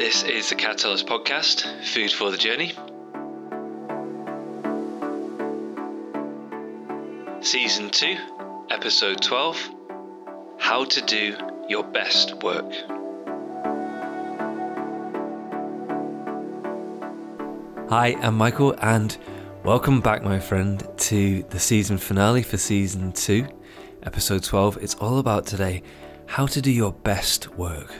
This is the Catalyst Podcast, Food for the Journey. Season 2, Episode 12 How to Do Your Best Work. Hi, I'm Michael, and welcome back, my friend, to the season finale for Season 2, Episode 12. It's all about today how to do your best work.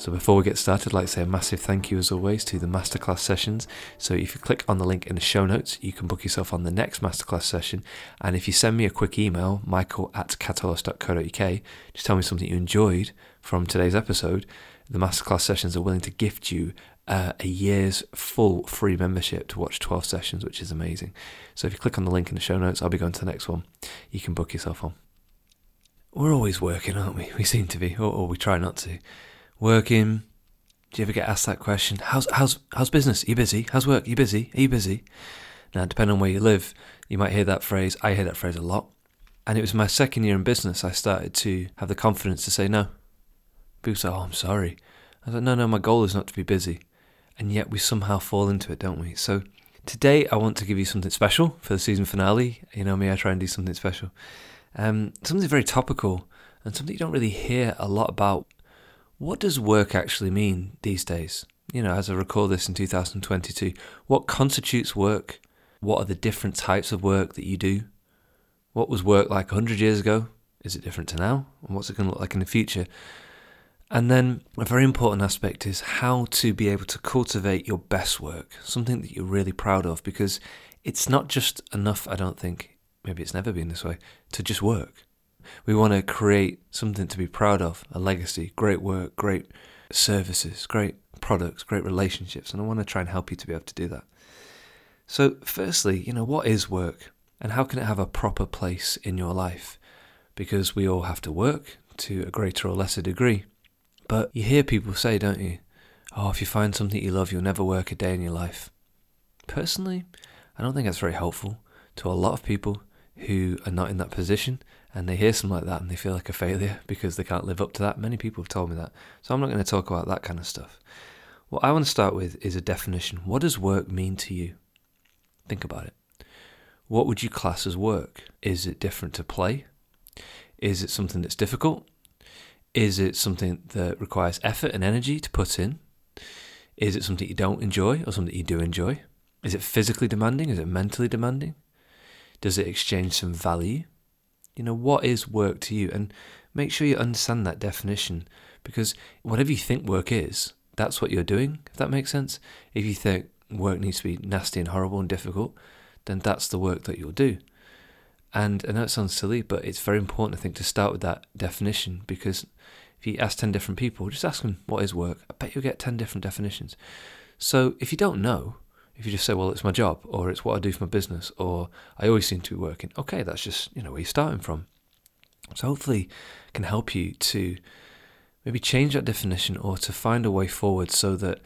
So before we get started, I'd like to say a massive thank you as always to the masterclass sessions. So if you click on the link in the show notes, you can book yourself on the next masterclass session. And if you send me a quick email, michael at catalyst.co.uk, just tell me something you enjoyed from today's episode. The masterclass sessions are willing to gift you uh, a year's full free membership to watch 12 sessions, which is amazing. So if you click on the link in the show notes, I'll be going to the next one. You can book yourself on. We're always working, aren't we? We seem to be, or, or we try not to working? Do you ever get asked that question? How's how's how's business? Are you busy? How's work? Are you busy? Are you busy? Now, depending on where you live, you might hear that phrase. I hear that phrase a lot. And it was my second year in business I started to have the confidence to say no. People say, "Oh, I'm sorry." I said, "No, no, my goal is not to be busy." And yet we somehow fall into it, don't we? So today I want to give you something special for the season finale. You know me, I try and do something special. Um, something very topical and something you don't really hear a lot about what does work actually mean these days? You know, as I recall this in 2022, what constitutes work? What are the different types of work that you do? What was work like 100 years ago? Is it different to now? And what's it going to look like in the future? And then a very important aspect is how to be able to cultivate your best work, something that you're really proud of, because it's not just enough, I don't think, maybe it's never been this way, to just work. We want to create something to be proud of, a legacy, great work, great services, great products, great relationships. And I want to try and help you to be able to do that. So, firstly, you know, what is work and how can it have a proper place in your life? Because we all have to work to a greater or lesser degree. But you hear people say, don't you? Oh, if you find something you love, you'll never work a day in your life. Personally, I don't think that's very helpful to a lot of people who are not in that position and they hear something like that and they feel like a failure because they can't live up to that. Many people have told me that. So I'm not going to talk about that kind of stuff. What I want to start with is a definition. What does work mean to you? Think about it. What would you class as work? Is it different to play? Is it something that's difficult? Is it something that requires effort and energy to put in? Is it something you don't enjoy or something you do enjoy? Is it physically demanding? Is it mentally demanding? Does it exchange some value? You know, what is work to you? And make sure you understand that definition because whatever you think work is, that's what you're doing, if that makes sense. If you think work needs to be nasty and horrible and difficult, then that's the work that you'll do. And I know it sounds silly, but it's very important, I think, to start with that definition because if you ask 10 different people, just ask them what is work, I bet you'll get 10 different definitions. So if you don't know, if you just say, well, it's my job, or it's what I do for my business, or I always seem to be working, okay, that's just, you know, where you're starting from. So hopefully can help you to maybe change that definition or to find a way forward so that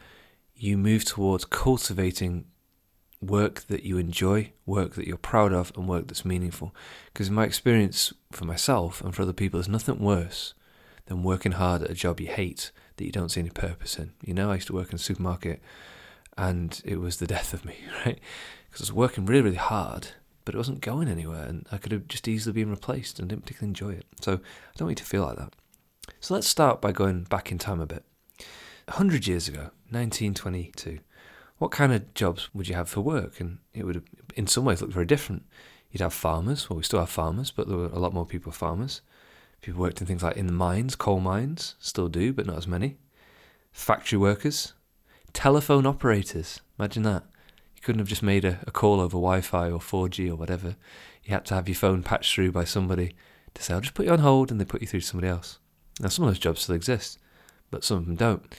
you move towards cultivating work that you enjoy, work that you're proud of, and work that's meaningful. Because in my experience for myself and for other people, there's nothing worse than working hard at a job you hate that you don't see any purpose in. You know, I used to work in a supermarket and it was the death of me, right? Because I was working really, really hard, but it wasn't going anywhere, and I could have just easily been replaced and didn't particularly enjoy it. So I don't want you to feel like that. So let's start by going back in time a bit. 100 years ago, 1922, what kind of jobs would you have for work? And it would, have, in some ways, look very different. You'd have farmers, well, we still have farmers, but there were a lot more people farmers. People worked in things like in the mines, coal mines, still do, but not as many. Factory workers, telephone operators. Imagine that. You couldn't have just made a, a call over Wi Fi or 4G or whatever. You had to have your phone patched through by somebody to say, I'll just put you on hold, and they put you through to somebody else. Now, some of those jobs still exist, but some of them don't.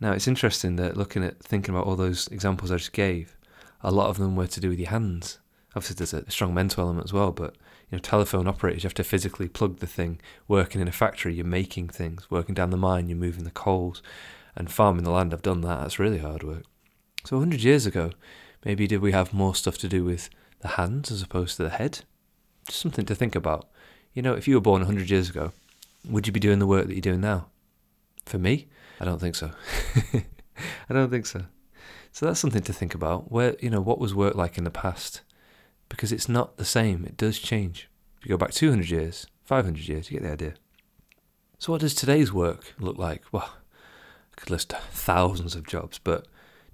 Now, it's interesting that looking at thinking about all those examples I just gave, a lot of them were to do with your hands. Obviously, there's a strong mental element as well, but you know, telephone operators, you have to physically plug the thing. Working in a factory, you're making things. Working down the mine, you're moving the coals and farming the land, I've done that. That's really hard work. So 100 years ago, maybe did we have more stuff to do with the hands as opposed to the head? Just something to think about. You know, if you were born 100 years ago, would you be doing the work that you're doing now? For me, I don't think so. I don't think so. So that's something to think about. Where you know what was work like in the past, because it's not the same. It does change. If you go back 200 years, 500 years, you get the idea. So what does today's work look like? Well, could list thousands of jobs, but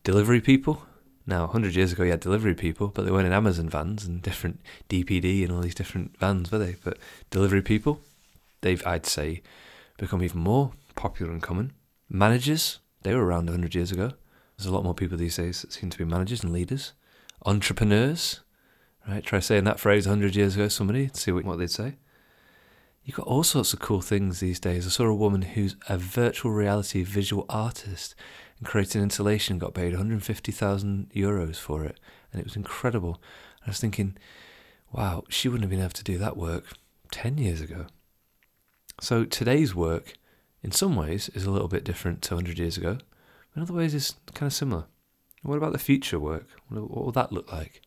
delivery people. Now, 100 years ago, you had delivery people, but they weren't in Amazon vans and different DPD and all these different vans, were they? But delivery people, they've, I'd say, become even more popular and common. Managers, they were around 100 years ago. There's a lot more people these days that seem to be managers and leaders. Entrepreneurs, right? Try saying that phrase 100 years ago, somebody, see what they'd say. You've got all sorts of cool things these days. I saw a woman who's a virtual reality visual artist and created an installation, got paid 150,000 euros for it, and it was incredible. I was thinking, wow, she wouldn't have been able to do that work 10 years ago. So today's work, in some ways, is a little bit different to 100 years ago. But in other ways, it's kind of similar. What about the future work? What will that look like?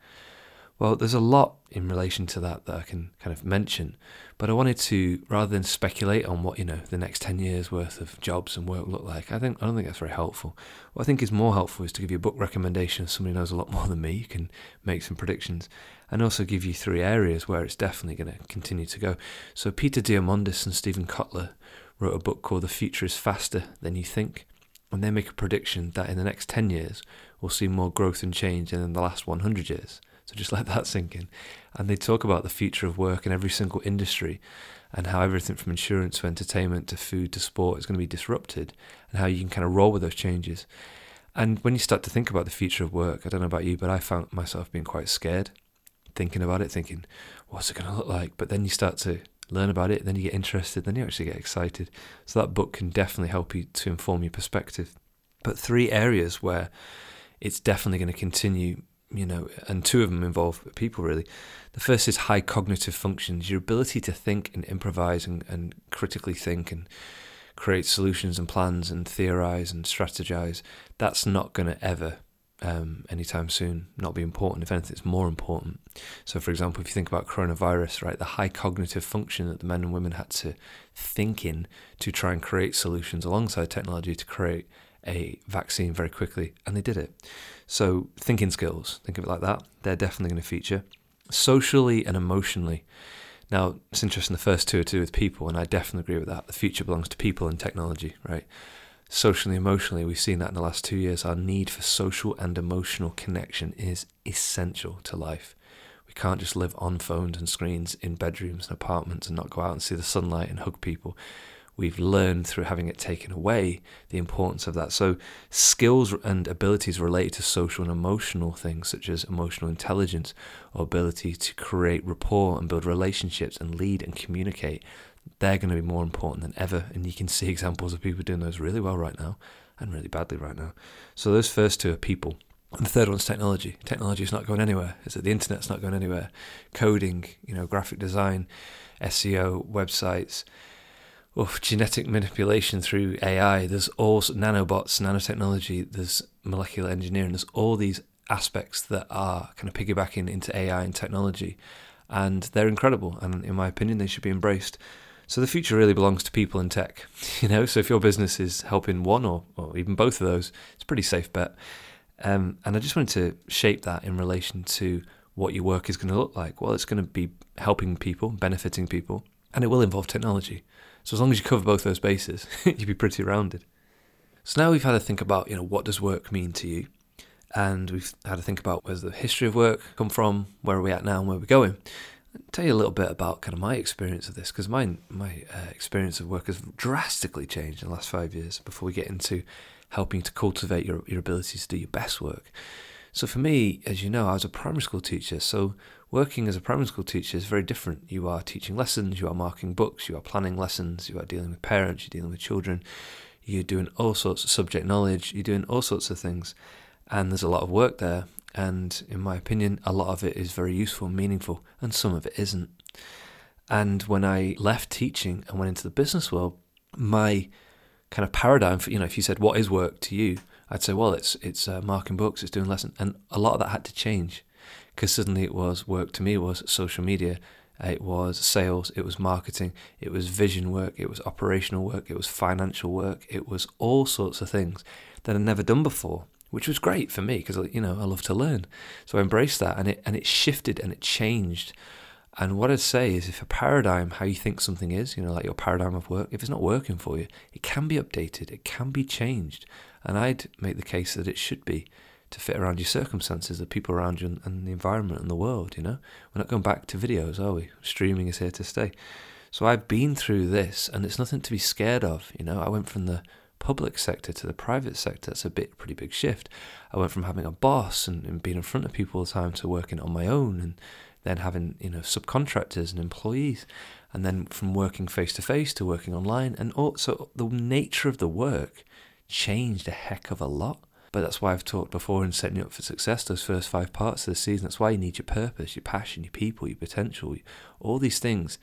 Well, there's a lot in relation to that that I can kind of mention, but I wanted to rather than speculate on what you know the next ten years worth of jobs and work look like. I think I don't think that's very helpful. What I think is more helpful is to give you a book recommendation. Somebody knows a lot more than me. You can make some predictions, and also give you three areas where it's definitely going to continue to go. So Peter Diamandis and Steven Kotler wrote a book called The Future is Faster Than You Think, and they make a prediction that in the next ten years we'll see more growth and change than in the last 100 years. So just let that sink in. And they talk about the future of work in every single industry and how everything from insurance to entertainment to food to sport is going to be disrupted and how you can kind of roll with those changes. And when you start to think about the future of work, I don't know about you, but I found myself being quite scared thinking about it, thinking, what's it going to look like? But then you start to learn about it, then you get interested, then you actually get excited. So that book can definitely help you to inform your perspective. But three areas where it's definitely going to continue you know, and two of them involve people really. The first is high cognitive functions, your ability to think and improvise and, and critically think and create solutions and plans and theorize and strategize. That's not going to ever, um, anytime soon, not be important. If anything, it's more important. So, for example, if you think about coronavirus, right, the high cognitive function that the men and women had to think in to try and create solutions alongside technology to create a vaccine very quickly, and they did it. So, thinking skills, think of it like that, they're definitely going to feature. Socially and emotionally. Now, it's interesting, the first two are to do with people, and I definitely agree with that. The future belongs to people and technology, right? Socially, emotionally, we've seen that in the last two years. Our need for social and emotional connection is essential to life. We can't just live on phones and screens in bedrooms and apartments and not go out and see the sunlight and hug people we've learned through having it taken away the importance of that. So, skills and abilities related to social and emotional things, such as emotional intelligence or ability to create rapport and build relationships and lead and communicate, they're going to be more important than ever. And you can see examples of people doing those really well right now and really badly right now. So, those first two are people. And the third one's technology. Technology is not going anywhere. Is that the internet's not going anywhere? Coding, you know, graphic design, SEO, websites, of genetic manipulation through AI. There's all nanobots, nanotechnology. There's molecular engineering. There's all these aspects that are kind of piggybacking into AI and technology, and they're incredible. And in my opinion, they should be embraced. So the future really belongs to people in tech, you know. So if your business is helping one or, or even both of those, it's a pretty safe bet. Um, and I just wanted to shape that in relation to what your work is going to look like. Well, it's going to be helping people, benefiting people, and it will involve technology. So as long as you cover both those bases, you'd be pretty rounded. So now we've had to think about, you know, what does work mean to you? And we've had to think about where's the history of work come from, where are we at now, and where we're going. I'll tell you a little bit about kind of my experience of this, because my my uh, experience of work has drastically changed in the last five years. Before we get into helping to cultivate your your abilities to do your best work. So for me, as you know, I was a primary school teacher, so working as a primary school teacher is very different. You are teaching lessons, you are marking books, you are planning lessons, you are dealing with parents, you're dealing with children, you're doing all sorts of subject knowledge, you're doing all sorts of things, and there's a lot of work there. And in my opinion, a lot of it is very useful and meaningful, and some of it isn't. And when I left teaching and went into the business world, my kind of paradigm for you know, if you said what is work to you, I'd say, well, it's it's uh, marking books, it's doing lessons, and a lot of that had to change because suddenly it was work to me was social media uh, it was sales, it was marketing, it was vision work, it was operational work, it was financial work, it was all sorts of things that I'd never done before, which was great for me because you know I love to learn. So I embraced that, and it and it shifted and it changed. And what I'd say is, if a paradigm, how you think something is, you know, like your paradigm of work, if it's not working for you, it can be updated, it can be changed, and I'd make the case that it should be to fit around your circumstances, the people around you, and, and the environment and the world. You know, we're not going back to videos, are we? Streaming is here to stay. So I've been through this, and it's nothing to be scared of. You know, I went from the public sector to the private sector. That's a bit pretty big shift. I went from having a boss and, and being in front of people all the time to working on my own, and then having you know subcontractors and employees, and then from working face to face to working online, and also the nature of the work changed a heck of a lot. But that's why I've talked before in setting you up for success, those first five parts of the season. That's why you need your purpose, your passion, your people, your potential, all these things.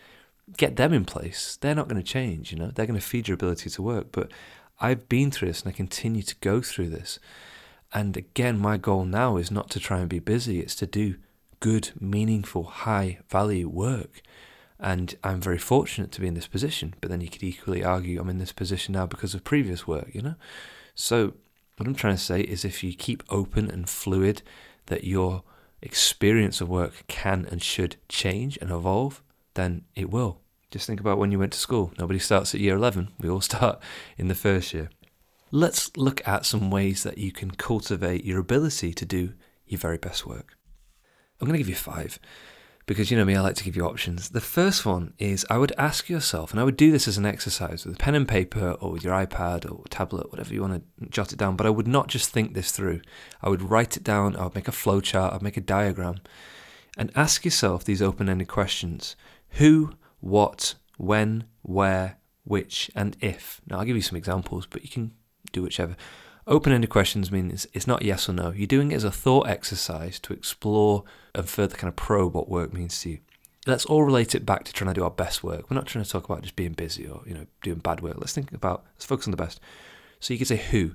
Get them in place. They're not going to change, you know, they're going to feed your ability to work. But I've been through this and I continue to go through this. And again, my goal now is not to try and be busy, it's to do good, meaningful, high value work. And I'm very fortunate to be in this position, but then you could equally argue I'm in this position now because of previous work, you know? So what I'm trying to say is if you keep open and fluid, that your experience of work can and should change and evolve, then it will. Just think about when you went to school. Nobody starts at year 11, we all start in the first year. Let's look at some ways that you can cultivate your ability to do your very best work. I'm going to give you five because you know me, I like to give you options. The first one is I would ask yourself, and I would do this as an exercise with a pen and paper or with your iPad or tablet, whatever you want to jot it down, but I would not just think this through. I would write it down, I would make a flow chart, I'd make a diagram, and ask yourself these open ended questions Who, what, when, where, which, and if. Now, I'll give you some examples, but you can do whichever. Open ended questions means it's not yes or no. You're doing it as a thought exercise to explore and further kind of probe what work means to you. Let's all relate it back to trying to do our best work. We're not trying to talk about just being busy or, you know, doing bad work. Let's think about, let's focus on the best. So you could say who.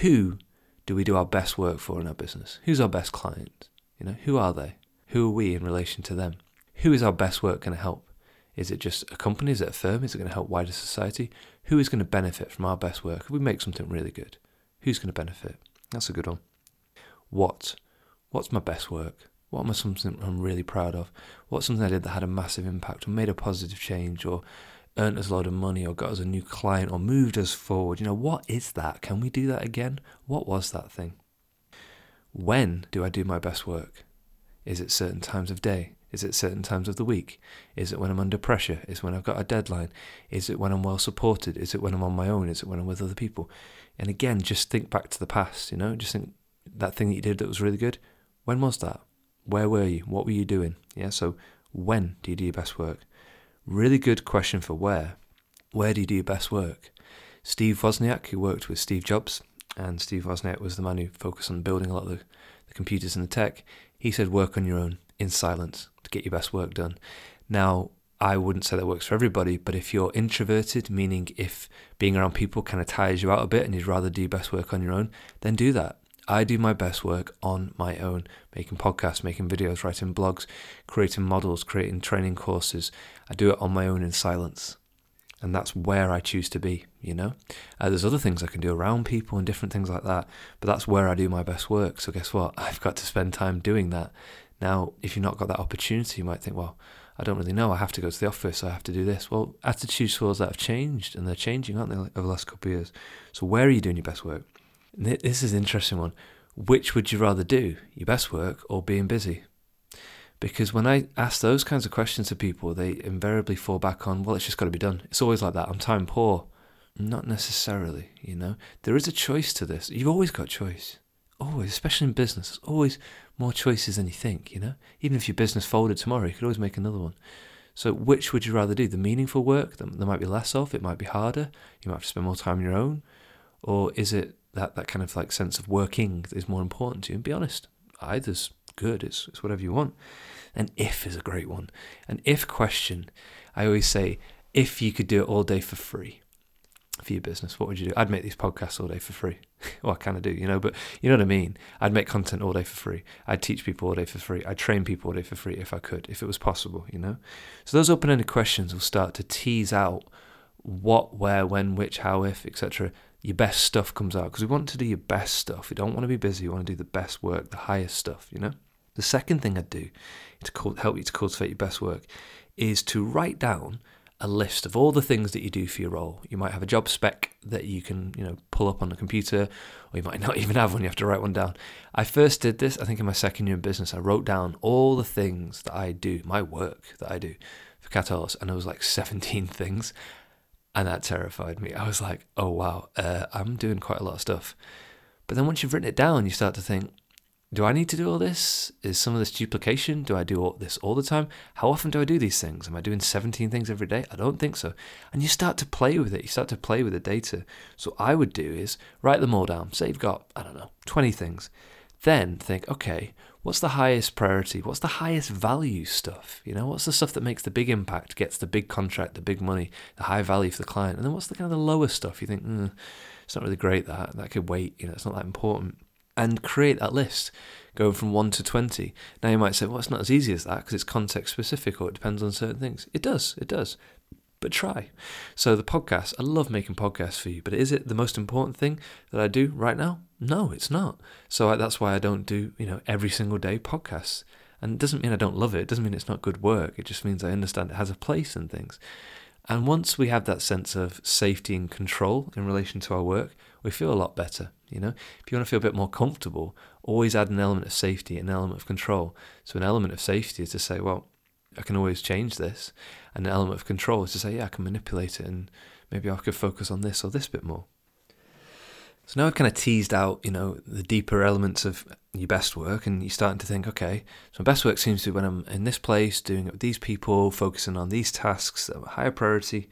Who do we do our best work for in our business? Who's our best client? You know, who are they? Who are we in relation to them? Who is our best work going to help? Is it just a company? Is it a firm? Is it going to help wider society? Who is going to benefit from our best work if we make something really good? Who's going to benefit? That's a good one. What? What's my best work? What am I something I'm really proud of? What's something I did that had a massive impact or made a positive change or earned us a lot of money or got us a new client or moved us forward? You know, what is that? Can we do that again? What was that thing? When do I do my best work? Is it certain times of day? Is it certain times of the week? Is it when I'm under pressure? Is it when I've got a deadline? Is it when I'm well supported? Is it when I'm on my own? Is it when I'm with other people? And again, just think back to the past, you know, just think that thing that you did that was really good. When was that? Where were you? What were you doing? Yeah, so when do you do your best work? Really good question for where. Where do you do your best work? Steve Wozniak, who worked with Steve Jobs, and Steve Wozniak was the man who focused on building a lot of the, the computers and the tech. He said, work on your own in silence to get your best work done. Now, I wouldn't say that works for everybody, but if you're introverted, meaning if being around people kind of tires you out a bit and you'd rather do your best work on your own, then do that. I do my best work on my own, making podcasts, making videos, writing blogs, creating models, creating training courses. I do it on my own in silence. And that's where I choose to be, you know? Uh, there's other things I can do around people and different things like that, but that's where I do my best work. So, guess what? I've got to spend time doing that. Now, if you've not got that opportunity, you might think, well, I don't really know. I have to go to the office. I have to do this. Well, attitudes towards that have changed, and they're changing, aren't they, over the last couple of years? So, where are you doing your best work? This is an interesting one. Which would you rather do, your best work or being busy? Because when I ask those kinds of questions to people, they invariably fall back on, well, it's just got to be done. It's always like that. I'm time poor. Not necessarily, you know. There is a choice to this. You've always got choice. Always, especially in business. There's always more choices than you think, you know. Even if your business folded tomorrow, you could always make another one. So, which would you rather do? The meaningful work that there might be less of, it might be harder, you might have to spend more time on your own, or is it that, that kind of like sense of working that is more important to you? And be honest, either's good, it's, it's whatever you want. And if is a great one. An if question, I always say, if you could do it all day for free, for your business, what would you do? I'd make these podcasts all day for free. well, I kind of do, you know, but you know what I mean? I'd make content all day for free. I'd teach people all day for free. I'd train people all day for free if I could, if it was possible, you know? So those open ended questions will start to tease out what, where, when, which, how, if, etc. Your best stuff comes out because we want to do your best stuff. We don't want to be busy. We want to do the best work, the highest stuff, you know? The second thing I'd do to help you to cultivate your best work is to write down a list of all the things that you do for your role. You might have a job spec that you can, you know, pull up on the computer, or you might not even have one, you have to write one down. I first did this, I think in my second year in business, I wrote down all the things that I do, my work that I do for Catalyst, and it was like 17 things. And that terrified me. I was like, oh wow, uh, I'm doing quite a lot of stuff. But then once you've written it down, you start to think, do I need to do all this? Is some of this duplication? Do I do all this all the time? How often do I do these things? Am I doing 17 things every day? I don't think so. And you start to play with it. You start to play with the data. So I would do is write them all down. Say you've got, I don't know, 20 things. Then think, okay, what's the highest priority? What's the highest value stuff? You know, what's the stuff that makes the big impact, gets the big contract, the big money, the high value for the client? And then what's the kind of the lower stuff? You think, mm, it's not really great that. That could wait. You know, it's not that important and create that list going from 1 to 20. Now you might say, well, it's not as easy as that because it's context specific or it depends on certain things. It does, it does. But try. So the podcast, I love making podcasts for you, but is it the most important thing that I do right now? No, it's not. So I, that's why I don't do, you know, every single day podcasts. And it doesn't mean I don't love it. It doesn't mean it's not good work. It just means I understand it has a place and things. And once we have that sense of safety and control in relation to our work, we feel a lot better. You know, if you want to feel a bit more comfortable, always add an element of safety, an element of control. So, an element of safety is to say, well, I can always change this. And an element of control is to say, yeah, I can manipulate it and maybe I could focus on this or this bit more. So now I've kind of teased out, you know, the deeper elements of your best work, and you're starting to think, okay, so my best work seems to be when I'm in this place, doing it with these people, focusing on these tasks that are higher priority.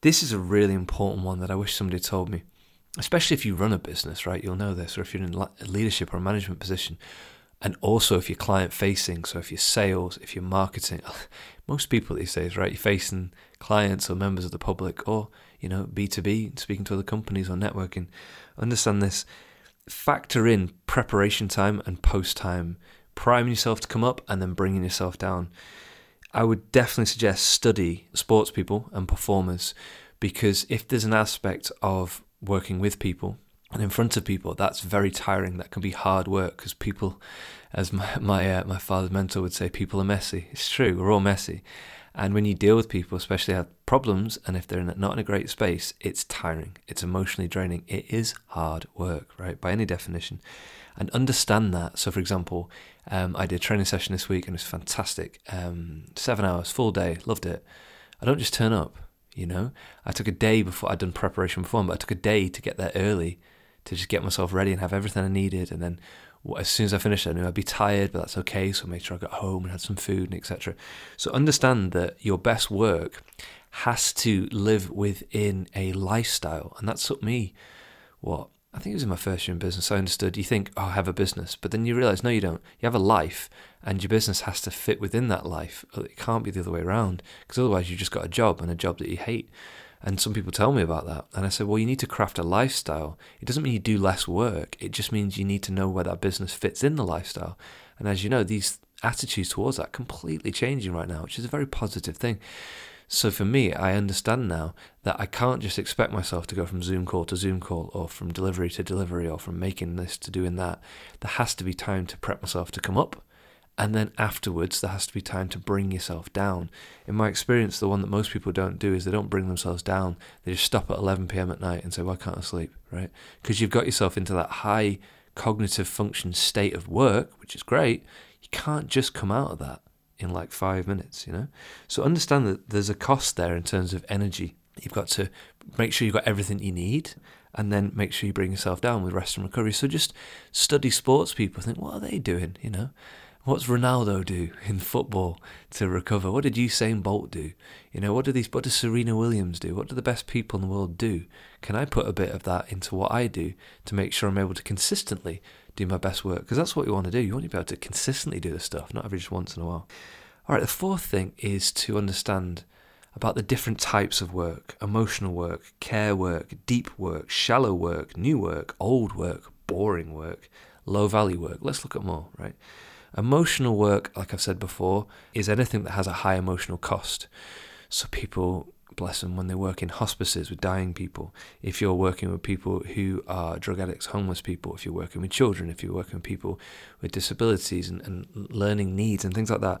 This is a really important one that I wish somebody told me especially if you run a business, right? You'll know this, or if you're in a leadership or a management position, and also if you're client facing, so if you're sales, if you're marketing, most people these days, right? You're facing clients or members of the public, or you know, B two B, speaking to other companies or networking. Understand this. Factor in preparation time and post time, priming yourself to come up and then bringing yourself down. I would definitely suggest study sports people and performers because if there's an aspect of working with people and in front of people, that's very tiring. That can be hard work because people, as my my, uh, my father's mentor would say, people are messy. It's true, we're all messy. And when you deal with people, especially have problems, and if they're not in a great space, it's tiring. It's emotionally draining. It is hard work, right? By any definition. And understand that. So, for example, um, I did a training session this week and it was fantastic. Um, seven hours, full day, loved it. I don't just turn up. You know, I took a day before I'd done preparation before, but I took a day to get there early to just get myself ready and have everything I needed. And then as soon as I finished, I knew I'd be tired, but that's okay. So I made sure I got home and had some food and etc. So understand that your best work has to live within a lifestyle, and that took me what I think it was in my first year in business. I understood you think, oh, I have a business, but then you realize, no, you don't. You have a life, and your business has to fit within that life. It can't be the other way around, because otherwise you've just got a job and a job that you hate. And some people tell me about that. And I said, well, you need to craft a lifestyle. It doesn't mean you do less work, it just means you need to know where that business fits in the lifestyle. And as you know, these attitudes towards that completely changing right now, which is a very positive thing. So for me, I understand now that I can't just expect myself to go from Zoom call to Zoom call or from delivery to delivery or from making this to doing that. There has to be time to prep myself to come up. And then afterwards, there has to be time to bring yourself down. In my experience, the one that most people don't do is they don't bring themselves down. They just stop at 11 p.m. at night and say, Why can't I sleep? Right? Because you've got yourself into that high cognitive function state of work, which is great. You can't just come out of that in like five minutes, you know? So understand that there's a cost there in terms of energy. You've got to make sure you've got everything you need and then make sure you bring yourself down with rest and recovery. So just study sports people, think, what are they doing, you know? What's Ronaldo do in football to recover? What did Usain Bolt do? You know, what do these? What does Serena Williams do? What do the best people in the world do? Can I put a bit of that into what I do to make sure I'm able to consistently do my best work because that's what you want to do. You want to be able to consistently do this stuff, not every just once in a while. All right, the fourth thing is to understand about the different types of work emotional work, care work, deep work, shallow work, new work, old work, boring work, low value work. Let's look at more, right? Emotional work, like I've said before, is anything that has a high emotional cost. So people bless them, when they work in hospices with dying people, if you're working with people who are drug addicts, homeless people, if you're working with children, if you're working with people with disabilities and, and learning needs and things like that,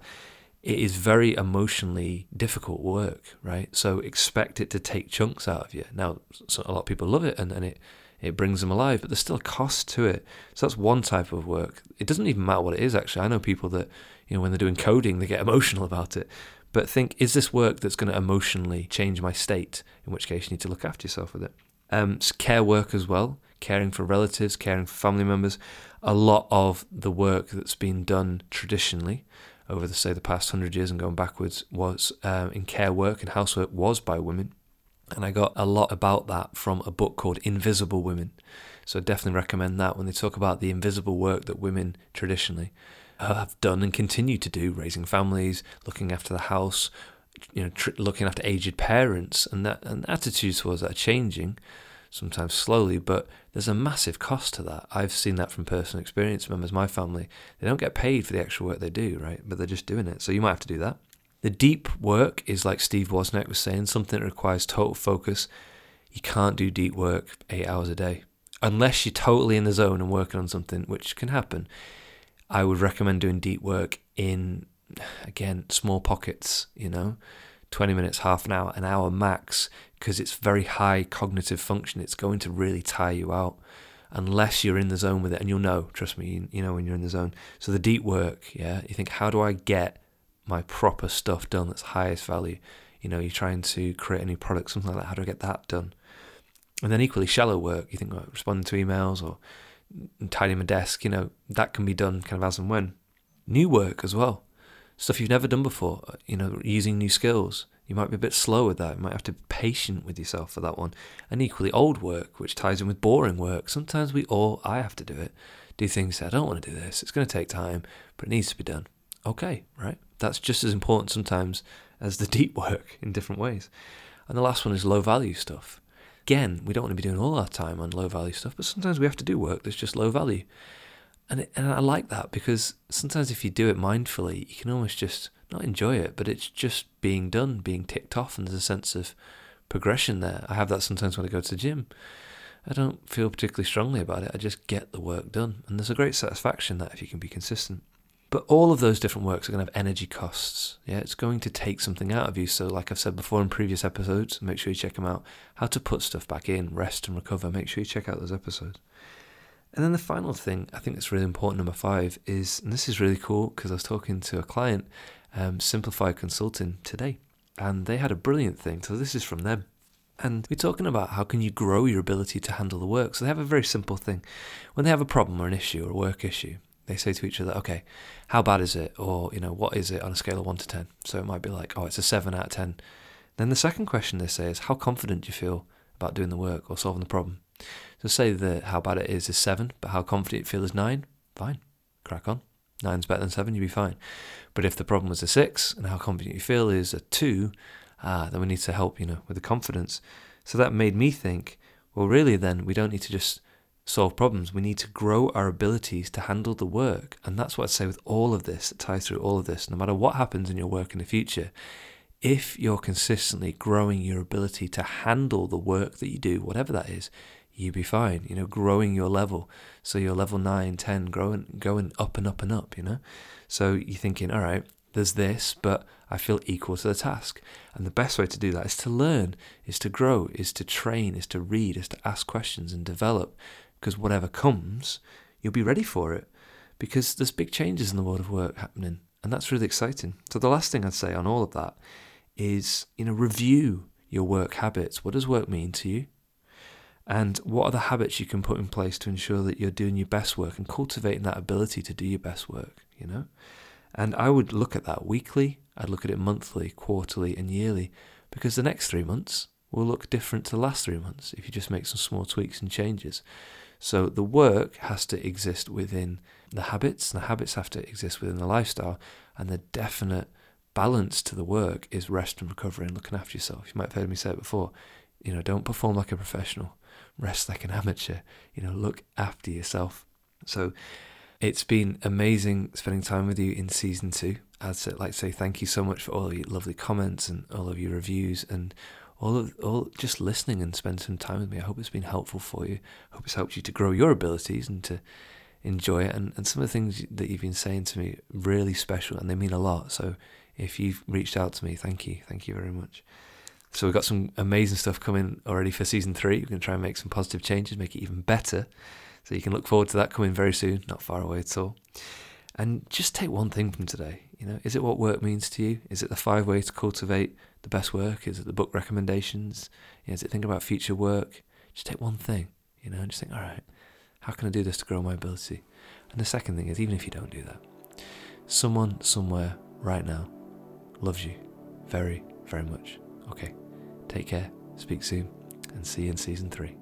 it is very emotionally difficult work, right? So expect it to take chunks out of you. Now, so a lot of people love it and, and it, it brings them alive, but there's still a cost to it. So that's one type of work. It doesn't even matter what it is, actually. I know people that, you know, when they're doing coding, they get emotional about it. But think, is this work that's going to emotionally change my state? In which case, you need to look after yourself with it. Um, care work as well, caring for relatives, caring for family members. A lot of the work that's been done traditionally over the say the past hundred years and going backwards was um, in care work and housework was by women, and I got a lot about that from a book called Invisible Women. So I definitely recommend that when they talk about the invisible work that women traditionally have done and continue to do, raising families, looking after the house, you know, tr- looking after aged parents, and that and attitudes towards that are changing, sometimes slowly, but there's a massive cost to that. I've seen that from personal experience. Members of my family, they don't get paid for the extra work they do, right? But they're just doing it. So you might have to do that. The deep work is like Steve Wozniak was saying, something that requires total focus. You can't do deep work eight hours a day unless you're totally in the zone and working on something, which can happen. I would recommend doing deep work in, again, small pockets, you know, 20 minutes, half an hour, an hour max, because it's very high cognitive function. It's going to really tire you out unless you're in the zone with it. And you'll know, trust me, you, know when you're in the zone. So the deep work, yeah, you think, how do I get my proper stuff done that's highest value? You know, you're trying to create a new product, something like that. How do I get that done? And then equally shallow work, you think, like responding to emails or tidying my desk, you know, that can be done kind of as and when. New work as well, stuff you've never done before, you know, using new skills. You might be a bit slow with that. You might have to be patient with yourself for that one. And equally, old work, which ties in with boring work. Sometimes we all, I have to do it, do things I don't want to do this. It's going to take time, but it needs to be done. Okay, right? That's just as important sometimes as the deep work in different ways. And the last one is low value stuff. Again, we don't want to be doing all our time on low value stuff, but sometimes we have to do work that's just low value. And, it, and I like that because sometimes if you do it mindfully, you can almost just not enjoy it, but it's just being done, being ticked off, and there's a sense of progression there. I have that sometimes when I go to the gym. I don't feel particularly strongly about it. I just get the work done. And there's a great satisfaction that if you can be consistent. But all of those different works are going to have energy costs. Yeah, it's going to take something out of you. So, like I've said before in previous episodes, make sure you check them out. How to put stuff back in, rest and recover. Make sure you check out those episodes. And then the final thing I think that's really important, number five, is, and this is really cool because I was talking to a client, um, Simplify Consulting, today, and they had a brilliant thing. So, this is from them. And we're talking about how can you grow your ability to handle the work. So they have a very simple thing. When they have a problem or an issue or a work issue, they say to each other, okay, how bad is it? Or, you know, what is it on a scale of 1 to 10? So it might be like, oh, it's a 7 out of 10. Then the second question they say is, how confident do you feel about doing the work or solving the problem? So say that how bad it is is 7, but how confident you feel is 9, fine, crack on. Nine's better than 7, you'd be fine. But if the problem was a 6 and how confident you feel is a 2, ah, then we need to help, you know, with the confidence. So that made me think, well, really, then we don't need to just solve problems. We need to grow our abilities to handle the work. And that's what I say with all of this, it ties through all of this. No matter what happens in your work in the future, if you're consistently growing your ability to handle the work that you do, whatever that is, you will be fine. You know, growing your level. So you're level 9, 10, growing, going up and up and up, you know? So you're thinking, all right, there's this, but I feel equal to the task. And the best way to do that is to learn, is to grow, is to train, is to read, is to ask questions and develop because whatever comes, you'll be ready for it because there's big changes in the world of work happening and that's really exciting. So the last thing I'd say on all of that is, you know, review your work habits. What does work mean to you? And what are the habits you can put in place to ensure that you're doing your best work and cultivating that ability to do your best work, you know? And I would look at that weekly, I'd look at it monthly, quarterly, and yearly, because the next three months will look different to the last three months if you just make some small tweaks and changes. So the work has to exist within the habits, and the habits have to exist within the lifestyle, and the definite balance to the work is rest and recovery and looking after yourself. You might have heard me say it before. You know, don't perform like a professional, rest like an amateur. You know, look after yourself. So it's been amazing spending time with you in season two. I'd like to say thank you so much for all your lovely comments and all of your reviews and all of all just listening and spend some time with me. I hope it's been helpful for you. I hope it's helped you to grow your abilities and to enjoy it. And, and some of the things that you've been saying to me really special and they mean a lot. So if you've reached out to me, thank you. Thank you very much. So we've got some amazing stuff coming already for season three. We're to try and make some positive changes, make it even better. So you can look forward to that coming very soon, not far away at all. And just take one thing from today. You know, is it what work means to you? Is it the five ways to cultivate the best work? Is it the book recommendations? You know, is it thinking about future work? Just take one thing, you know, and just think, all right, how can I do this to grow my ability? And the second thing is, even if you don't do that, someone somewhere right now loves you very, very much. Okay, take care, speak soon, and see you in season three.